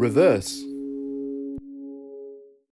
reverse.